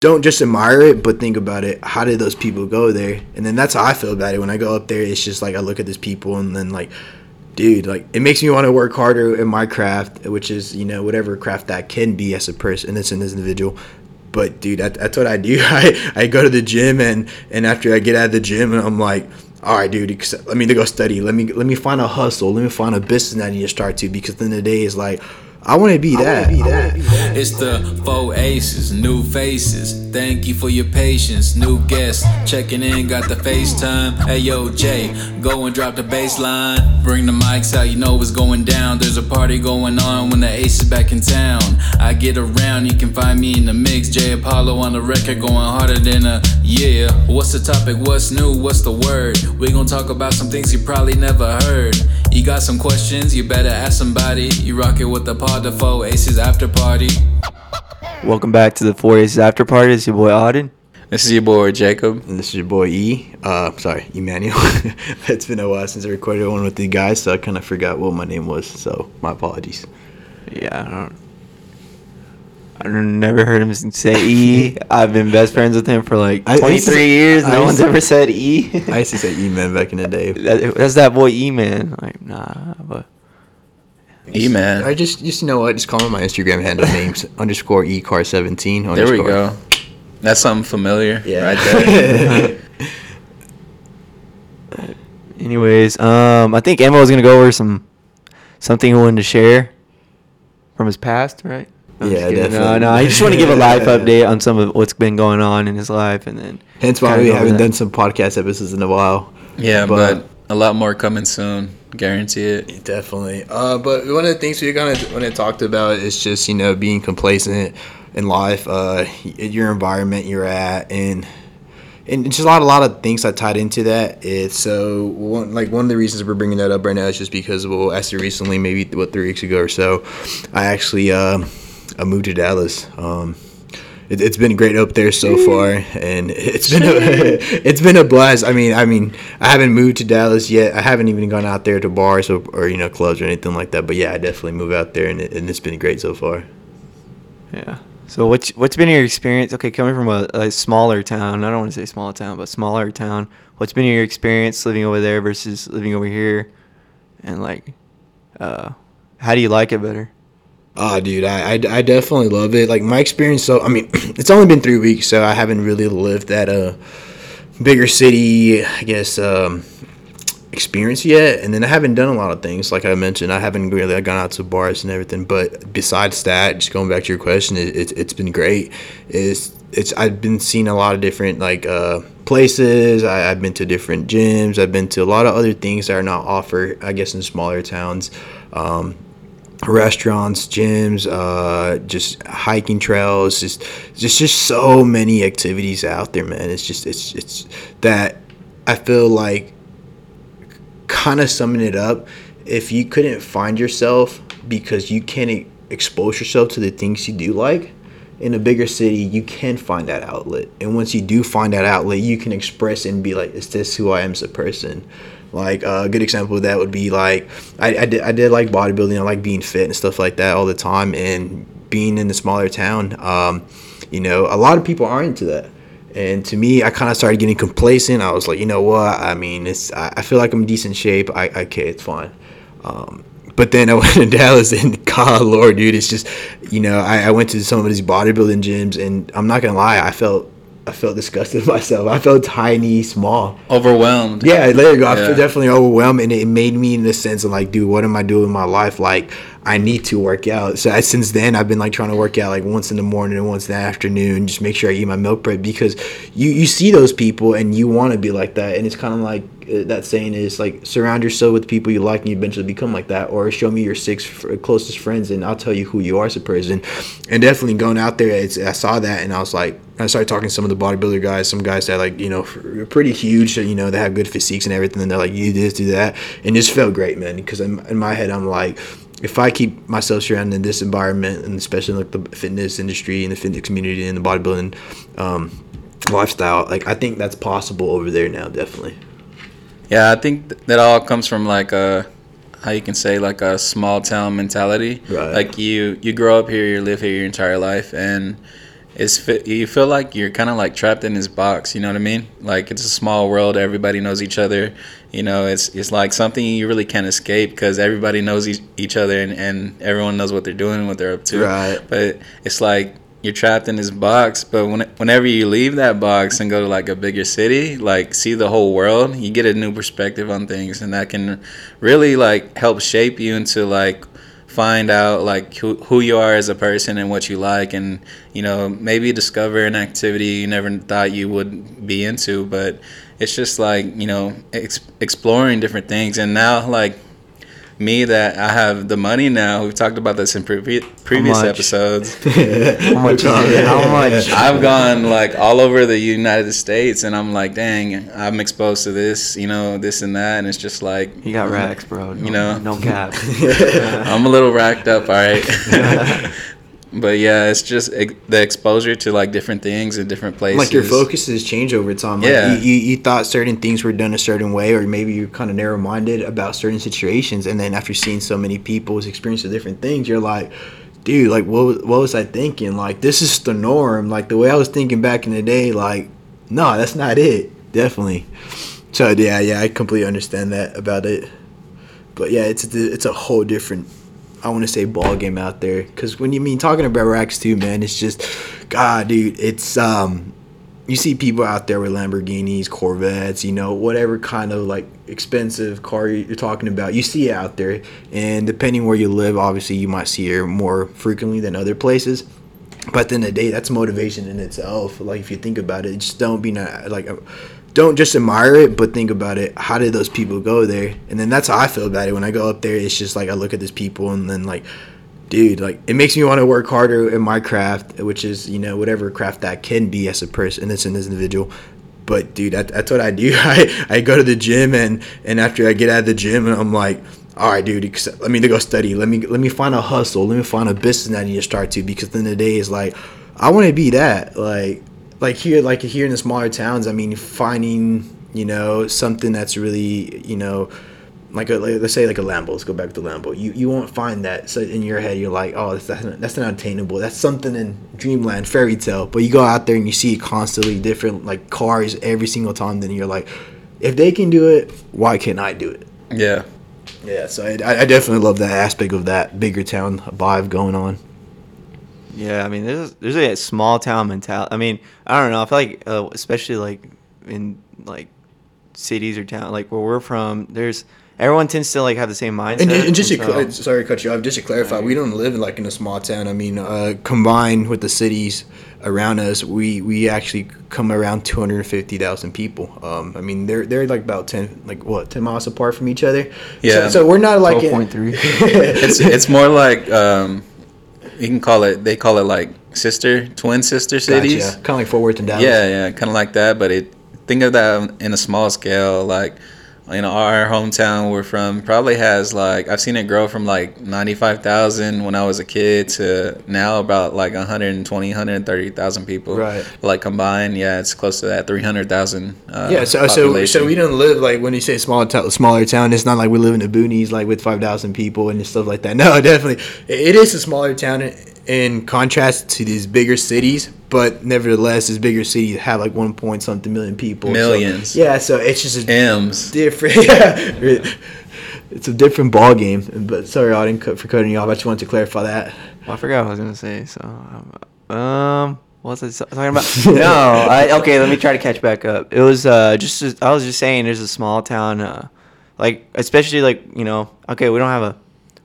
don't just admire it, but think about it. How did those people go there? And then that's how I feel about it. When I go up there, it's just like I look at these people and then like, dude, like it makes me want to work harder in my craft, which is you know whatever craft that can be as a person, as an individual. But dude, that, that's what I do. I, I go to the gym and and after I get out of the gym, I'm like, all right, dude, let me go study. Let me let me find a hustle. Let me find a business that I need to start to because then the day is like I want to be that. Be that. It's the four aces, new faces. Thank you for your patience. New guests checking in, got the FaceTime. Hey yo, Jay, go and drop the baseline. Bring the mics out, you know what's going down. There's a party going on when the ace is back in town. I get around, you can find me in the mix. Jay Apollo on the record, going harder than a yeah. What's the topic? What's new? What's the word? We gonna talk about some things you probably never heard. You got some questions? You better ask somebody. You rock it with the pod, the four aces after party. Welcome back to the Four Aces After Party. It's your boy Auden. This is your boy Jacob. And this is your boy E. Uh, sorry, Emmanuel. it's been a while since I recorded one with you guys, so I kind of forgot what my name was. So my apologies. Yeah, I don't. I've never heard him say E. I've been best friends with him for like 23 I, years. No one's ever said E. I used to say E man back in the day. That, that's that boy E man. Like nah, but E man. I just just you know what? Just call me my Instagram handle names underscore E car seventeen. There we go. That's something familiar. Yeah. Right there. Anyways, um, I think Emma was gonna go over some something he wanted to share from his past, right? I'm yeah, definitely. No, no. I just want to give a life update on some of what's been going on in his life, and then. Hence why we haven't done some podcast episodes in a while. Yeah, but, but a lot more coming soon. Guarantee it. Definitely. Uh, but one of the things we kind of when I talked about is just you know being complacent in life, uh, your environment you're at, and and just a lot, a lot of things that tied into that. It's so one, like one of the reasons we're bringing that up right now is just because well, actually recently, maybe what three weeks ago or so, I actually. Uh, I moved to Dallas. Um, it, has been great up there so far, and it's been a, it's been a blast. I mean, I mean, I haven't moved to Dallas yet. I haven't even gone out there to bars or, or you know clubs or anything like that. But yeah, I definitely move out there, and, it, and it's been great so far. Yeah. So what's what's been your experience? Okay, coming from a, a smaller town, I don't want to say small town, but smaller town. What's been your experience living over there versus living over here, and like, uh, how do you like it better? Oh, dude, I, I, I, definitely love it. Like my experience, so I mean, it's only been three weeks, so I haven't really lived at a bigger city, I guess, um, experience yet. And then I haven't done a lot of things, like I mentioned. I haven't really gone out to bars and everything. But besides that, just going back to your question, it, it, it's been great. It's it's I've been seeing a lot of different like uh, places. I, have been to different gyms. I've been to a lot of other things that are not offered, I guess, in smaller towns. Um, restaurants, gyms, uh, just hiking trails, just just just so many activities out there, man. It's just it's it's that I feel like kind of summing it up. If you couldn't find yourself because you can't expose yourself to the things you do like in a bigger city, you can find that outlet. And once you do find that outlet, you can express and be like, "Is this who I am as a person?" Like uh, a good example of that would be like I, I, did, I did like bodybuilding. I like being fit and stuff like that all the time. And being in a smaller town, um, you know, a lot of people aren't into that. And to me, I kind of started getting complacent. I was like, you know what? I mean, it's I, I feel like I'm in decent shape. I okay, it's fine. Um, but then I went to Dallas and God, Lord, dude, it's just, you know, I, I went to some of these bodybuilding gyms and I'm not gonna lie, I felt I felt disgusted myself. I felt tiny, small, overwhelmed. Yeah, there you go. Yeah. I feel definitely overwhelmed, and it made me in the sense of like, dude, what am I doing in my life? Like, I need to work out. So I, since then, I've been like trying to work out like once in the morning and once in the afternoon, just make sure I eat my milk bread because you you see those people and you want to be like that, and it's kind of like that saying is like surround yourself with people you like and you eventually become like that or show me your six closest friends and i'll tell you who you are as a person and definitely going out there i saw that and i was like i started talking to some of the bodybuilder guys some guys that like you know pretty huge you know they have good physiques and everything and they're like you this do that and just felt great man because in, in my head i'm like if I keep myself surrounded in this environment, and especially like the fitness industry and the fitness community and the bodybuilding um, lifestyle, like I think that's possible over there now, definitely. Yeah, I think that all comes from like a how you can say like a small town mentality. Right. Like you you grow up here, you live here your entire life, and it's you feel like you're kind of like trapped in this box. You know what I mean? Like it's a small world. Everybody knows each other. You know, it's it's like something you really can't escape because everybody knows each, each other and, and everyone knows what they're doing, and what they're up to. Right. But it's like you're trapped in this box. But when, whenever you leave that box and go to like a bigger city, like see the whole world, you get a new perspective on things, and that can really like help shape you into like find out like who, who you are as a person and what you like and you know maybe discover an activity you never thought you would be into but it's just like you know ex- exploring different things and now like me that I have the money now. We've talked about this in pre- previous much? episodes. How much? how much? I've gone like all over the United States, and I'm like, dang, I'm exposed to this, you know, this and that, and it's just like You got racks, bro. No, You know? no cap. I'm a little racked up, all right. but yeah, it's just ex- the exposure to like different things in different places. like your focus has changed over time. Like Yeah. you, you, you thought certain things were done a certain way, or maybe you're kind of narrow minded about certain situations, and then after seeing so many people's experience of different things, you're like, dude, like what was- what was I thinking? Like this is the norm. Like the way I was thinking back in the day, like no, that's not it. Definitely. So yeah, yeah, I completely understand that about it. But yeah, it's it's a whole different I want to say ball game out there because when you mean talking about racks too, man, it's just God, dude. It's um, you see people out there with Lamborghinis, Corvettes, you know, whatever kind of like expensive car you're talking about. You see it out there, and depending where you live, obviously you might see it more frequently than other places. But then the day, that's motivation in itself. Like if you think about it, just don't be not like. Don't just admire it, but think about it. How did those people go there? And then that's how I feel about it. When I go up there, it's just like I look at these people, and then like, dude, like it makes me want to work harder in my craft, which is you know whatever craft that can be as a person, as an individual. But dude, that, that's what I do. I, I go to the gym, and and after I get out of the gym, and I'm like, all right, dude, let me go study. Let me let me find a hustle. Let me find a business that I need to start to because at the end of the day, is like I want to be that. Like like here, like here in the smaller towns. I mean, finding you know something that's really you know like a, let's say like a Lambo. Let's go back to Lambo. You you won't find that. So in your head, you're like, oh, that's not, that's not attainable. That's something in dreamland, fairy tale. But you go out there and you see constantly different like cars every single time. Then you're like, if they can do it, why can't I do it? Yeah. Yeah. So I, I definitely love that aspect of that bigger town vibe going on. Yeah, I mean, there's there's a small town mentality. I mean, I don't know. I feel like, uh, especially like in like cities or town, like where we're from, there's everyone tends to like have the same mindset. And, and just to, so- cl- sorry to cut you off, just to clarify, we don't live in, like in a small town. I mean, uh, combined with the cities around us, we, we actually come around two hundred fifty thousand people. Um, I mean, they're they're like about ten like what ten miles apart from each other. Yeah. So, so we're not like in- 12.3. It's it's more like um, you can call it. They call it like sister, twin sister cities. Gotcha. Kind of like Fort Worth and Dallas. Yeah, yeah, kind of like that. But it think of that in a small scale. Like, you know, our hometown we're from probably has like I've seen it grow from like ninety five thousand when I was a kid to now about like 120, 130,000 people. Right. Like combined, yeah, it's close to that three hundred thousand. Uh, Yeah, so so population. so we don't live like when you say small to- smaller town. It's not like we live in the boonies like with five thousand people and stuff like that. No, definitely, it is a smaller town in- in contrast to these bigger cities. But nevertheless, these bigger cities have like one point something million people. So- Millions. yeah, so it's just a M's. different. Yeah, it's a different ball game. But sorry, I didn't cut for cutting you off. I just wanted to clarify that. Well, I forgot what I was gonna say. So, um, um, what was I talking about? no, I okay. Let me try to catch back up. It was uh, just I was just saying, there's a small town, uh, like especially like you know, okay, we don't have a,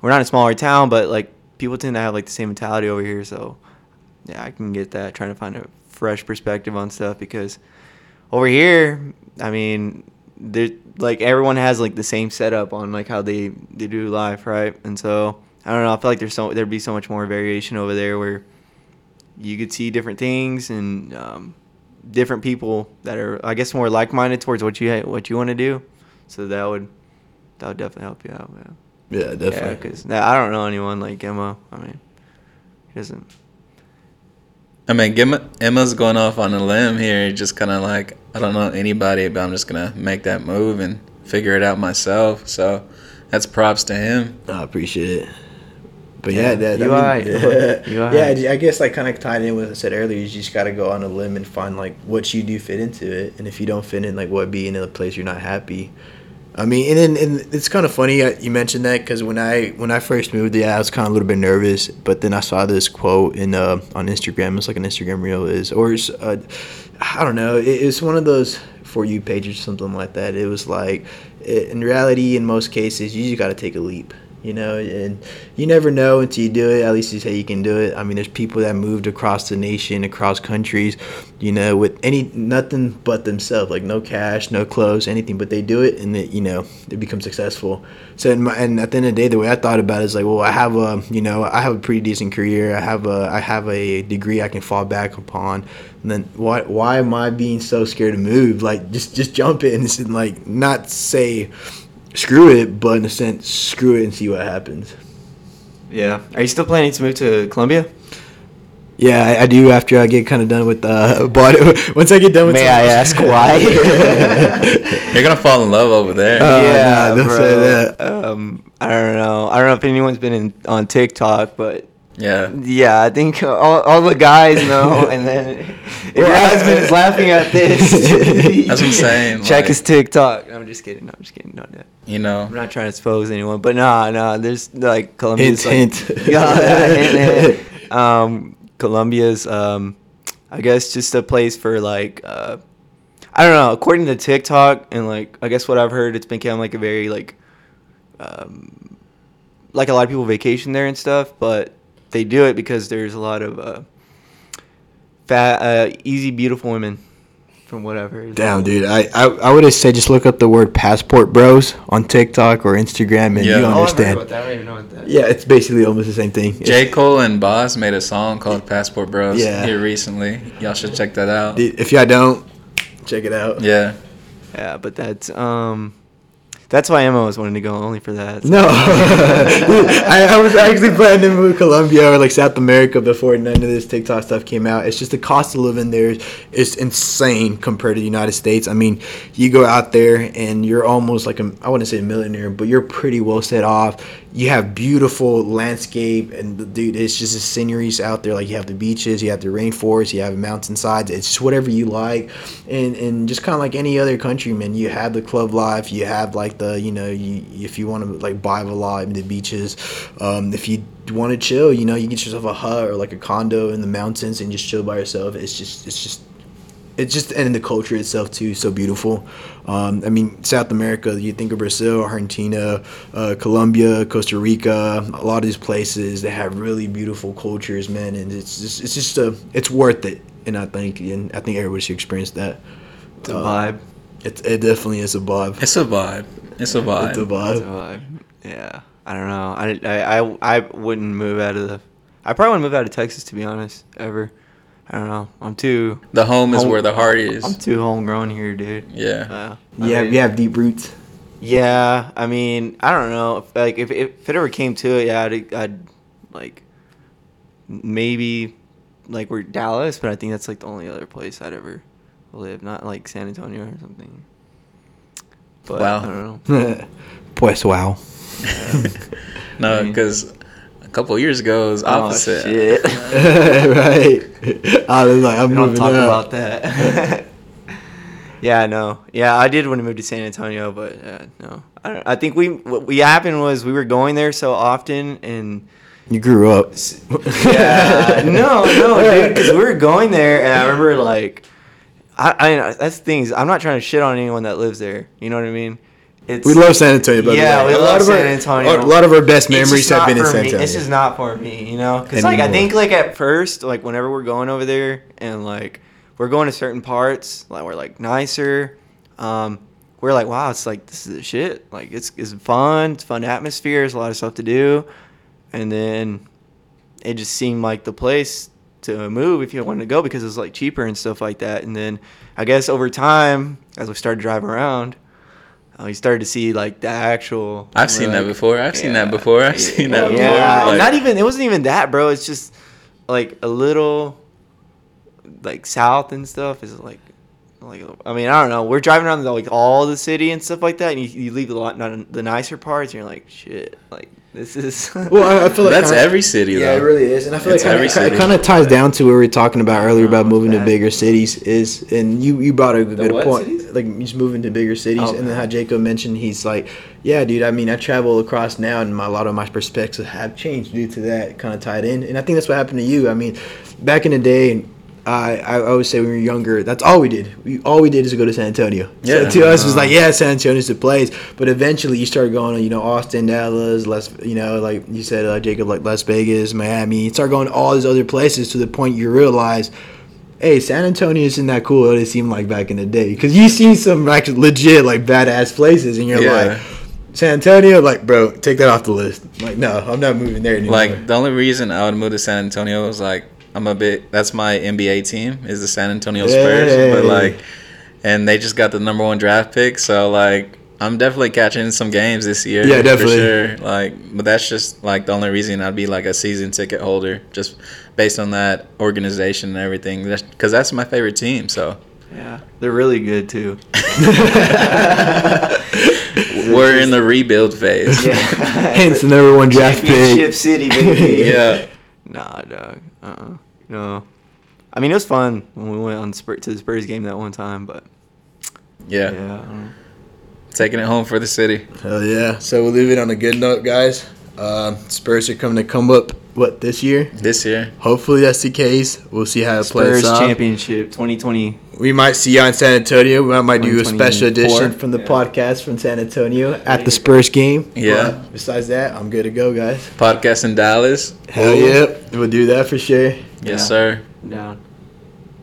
we're not a smaller town, but like people tend to have like the same mentality over here. So, yeah, I can get that. Trying to find a fresh perspective on stuff because over here, I mean, there like everyone has like the same setup on like how they they do life, right? And so I don't know. I feel like there's so there'd be so much more variation over there where you could see different things and um, different people that are I guess more like minded towards what you what you want to do. So that would that would definitely help you out, man. Yeah, Yeah, definitely. because I don't know anyone like Emma. I mean, he doesn't. I mean, Emma, Emma's going off on a limb here. Just kind of like I don't know anybody, but I'm just gonna make that move and figure it out myself. So that's props to him. I appreciate it. But yeah, Yeah, that, you I mean, bro. You alright. yeah, I guess like kind of tied in with what I said earlier. You just got to go on a limb and find like what you do fit into it, and if you don't fit in, like what be in a place you're not happy. I mean, and and it's kind of funny uh, you mentioned that because when I when I first moved, yeah, I was kind of a little bit nervous. But then I saw this quote in uh, on Instagram. It's like an Instagram reel is, or it's, uh, I don't know. It, it's one of those for you pages something like that. It was like, in reality, in most cases, you just got to take a leap. You know, and you never know until you do it. At least you say you can do it. I mean, there's people that moved across the nation, across countries, you know, with any nothing but themselves, like no cash, no clothes, anything, but they do it, and it, you know, they become successful. So, my, and at the end of the day, the way I thought about it is like, well, I have a, you know, I have a pretty decent career. I have a, I have a degree I can fall back upon. And then why, why am I being so scared to move? Like, just, just jump in and like not say screw it, but in a sense, screw it and see what happens. Yeah. Are you still planning to move to Colombia? Yeah, I, I do. After I get kind of done with uh, but once I get done with, May I ask why? You're gonna fall in love over there. Uh, yeah, nah, don't bro. say that. Um, I don't know. I don't know if anyone's been in, on TikTok, but yeah. yeah, I think all, all the guys know. And then if your husband is laughing at this, That's what I'm saying, Check like- his TikTok. No, I'm just kidding. No, I'm just kidding. Don't do that. You know. I'm not trying to expose anyone, but nah, nah. There's like Colombia's Hint, like, hint. yeah, hint, hint. Um, Colombia's um, I guess just a place for like uh, I don't know. According to TikTok and like I guess what I've heard, it's become like a very like um, like a lot of people vacation there and stuff, but they do it because there's a lot of uh, fat, uh, easy, beautiful women. From whatever. Damn, dude. I, I, I would have said just look up the word passport bros on TikTok or Instagram and Yeah. you Oh, Oh, understand. that. I don't even know what that. yeah, it's basically almost the same thing. J. Cole and Bas made a song called Passport Bros Yeah. here recently. Y'all should check that out. Dude, if y'all don't, check it out. Yeah. Yeah, but that's um, that's why Emma was wanting to go only for that. No, I, I was actually planning to move to Colombia or like South America before none of this TikTok stuff came out. It's just the cost of living there is insane compared to the United States. I mean, you go out there and you're almost like a I wouldn't say a millionaire, but you're pretty well set off. You have beautiful landscape and dude, it's just the sceneries out there. Like you have the beaches, you have the rainforest, you have mountainsides. It's just whatever you like, and and just kind of like any other country, man. You have the club life, you have like the you know you if you want to like buy a lot in the beaches, um, if you want to chill, you know you get yourself a hut or like a condo in the mountains and just chill by yourself. It's just it's just it's just and the culture itself too so beautiful. Um, I mean, South America. You think of Brazil, Argentina, uh, Colombia, Costa Rica. A lot of these places they have really beautiful cultures, man, and it's just it's just a it's worth it. And I think and I think everybody should experience that. It's a Uh, vibe. It, it definitely is a vibe. It's a vibe. It's a vibe. It's a It's a vibe. vibe. Yeah, I don't know. I, I, I, I wouldn't move out of the. I probably wouldn't move out of Texas to be honest. Ever. I don't know. I'm too. the home is home- where the heart is. I'm too homegrown here, dude. yeah. Uh, I Yeah, mean- you have deep roots. Yeah, I mean, I don't know. If, like, if, if it ever came to it, yeah, I'd, I'd like maybe like we're Dallas, but I think that's like the only other place I'd ever live, not like San Antonio or something. But Wow. I don't know. pues wow. No, I mean- because a couple years ago it was opposite. Oh, shit. right. I was like, I'm don't talking about that. yeah, no. Yeah, I did want to move to San Antonio, but uh, no. I, don't, I think we what we happened was we were going there so often and You grew up. yeah, no, no, dude, because we were going there, and I remember like, I, I that's things. I'm not trying to shit on anyone that lives there. You know what I mean? It's We love San Antonio, by the Yeah, way. we a love lot of San our, Antonio. A lot of our best memories have been in San me. Antonio. It's just not for me, you know. Because like I think like at first, like whenever we're going over there, and like we're going to certain parts, like we're like nicer. Um, we're like, wow, it's like this is the shit. Like it's it's fun. It's fun atmosphere. There's a lot of stuff to do, and then it just seemed like the place to move if you wanted to go because it's like cheaper and stuff like that. And then I guess over time, as we started driving around, uh, we started to see like the actual. I've seen we're that before. I've seen that before. I've seen that before. Yeah, Like, not even. It wasn't even that, bro. It's just like a little, like south and stuff is like a like I mean I don't know. We're driving around like all the city and stuff like that, and you, you leave the lot not the nicer parts, and you're like shit, like this is. Well, I, I feel like That's kinda- every city, Yeah, it really is, and I feel It's like every it city. It kind of ties down to what we were talking about earlier oh, about Oh, moving to bigger cities. Is and you you brought a good point, cities? like just moving to bigger cities, Oh, and then how. Jacob mentioned he's like, yeah, dude. I mean, I travel across now, and my, a lot of my perspectives have changed due to that kind of tied in, and I think that's what happened to you. I mean, back in the day. I, I always say when we were younger, that's all we did. We all we did is go to San Antonio. Yeah. So to us, it was like, yeah, San Antonio's the place. But eventually, you start going to, you know, Austin, Dallas, Las, you know, like you said, uh, Jacob, like Las Vegas, Miami. You start going to all these other places to the point you realize, hey, San Antonio isn't that cool as it seemed like back in the day. Because you seen some like legit, like badass places, and you're Yeah. like, San Antonio, like, bro, take that off the list. Like, no, I'm not moving there anymore. Like the only reason I would move to San Antonio was like I'm a bit. That's my NBA team is the San Antonio Spurs, Hey. but like, and they just got the number one draft pick, so like. I'm definitely catching some games this year. Yeah, definitely. For sure. Like, but that's just like the only reason I'd be like a season ticket holder, just based on that organization and everything. Because that's my favorite team. So yeah, they're really good too. we're in the rebuild phase. Yeah. Hence the number one draft Championship pick. City, baby. yeah. Nah, dog. Uh. uh No. I mean, it was fun when we went on Spur- to the Spurs game that one time, but Yeah. yeah. I don't know. Taking it home for the city. Hell yeah. So we'll leave it on a good note, guys. Uh, Spurs are coming to come up, what, this year? This year. Hopefully that's the case. We'll see how it Spurs plays out. championship 2020. We might see you in San Antonio. We might do a special edition from the Yeah. podcast from San Antonio at the Spurs game. Yeah. But besides that, I'm good to go, guys. Podcast in Dallas. Hell yeah. We'll do that for sure. Yes, Yeah. sir. Down.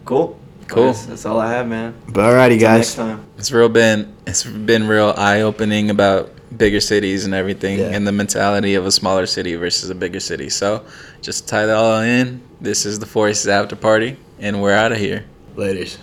Cool. Cool. That's, that's all I have, man. But alrighty, Next guys. time. It's real been it's been real eye opening about bigger cities and everything Yeah. and the mentality of a smaller city versus a bigger city. So just tie that all in. This is the Four Aces After Party and we're out of here. Laters.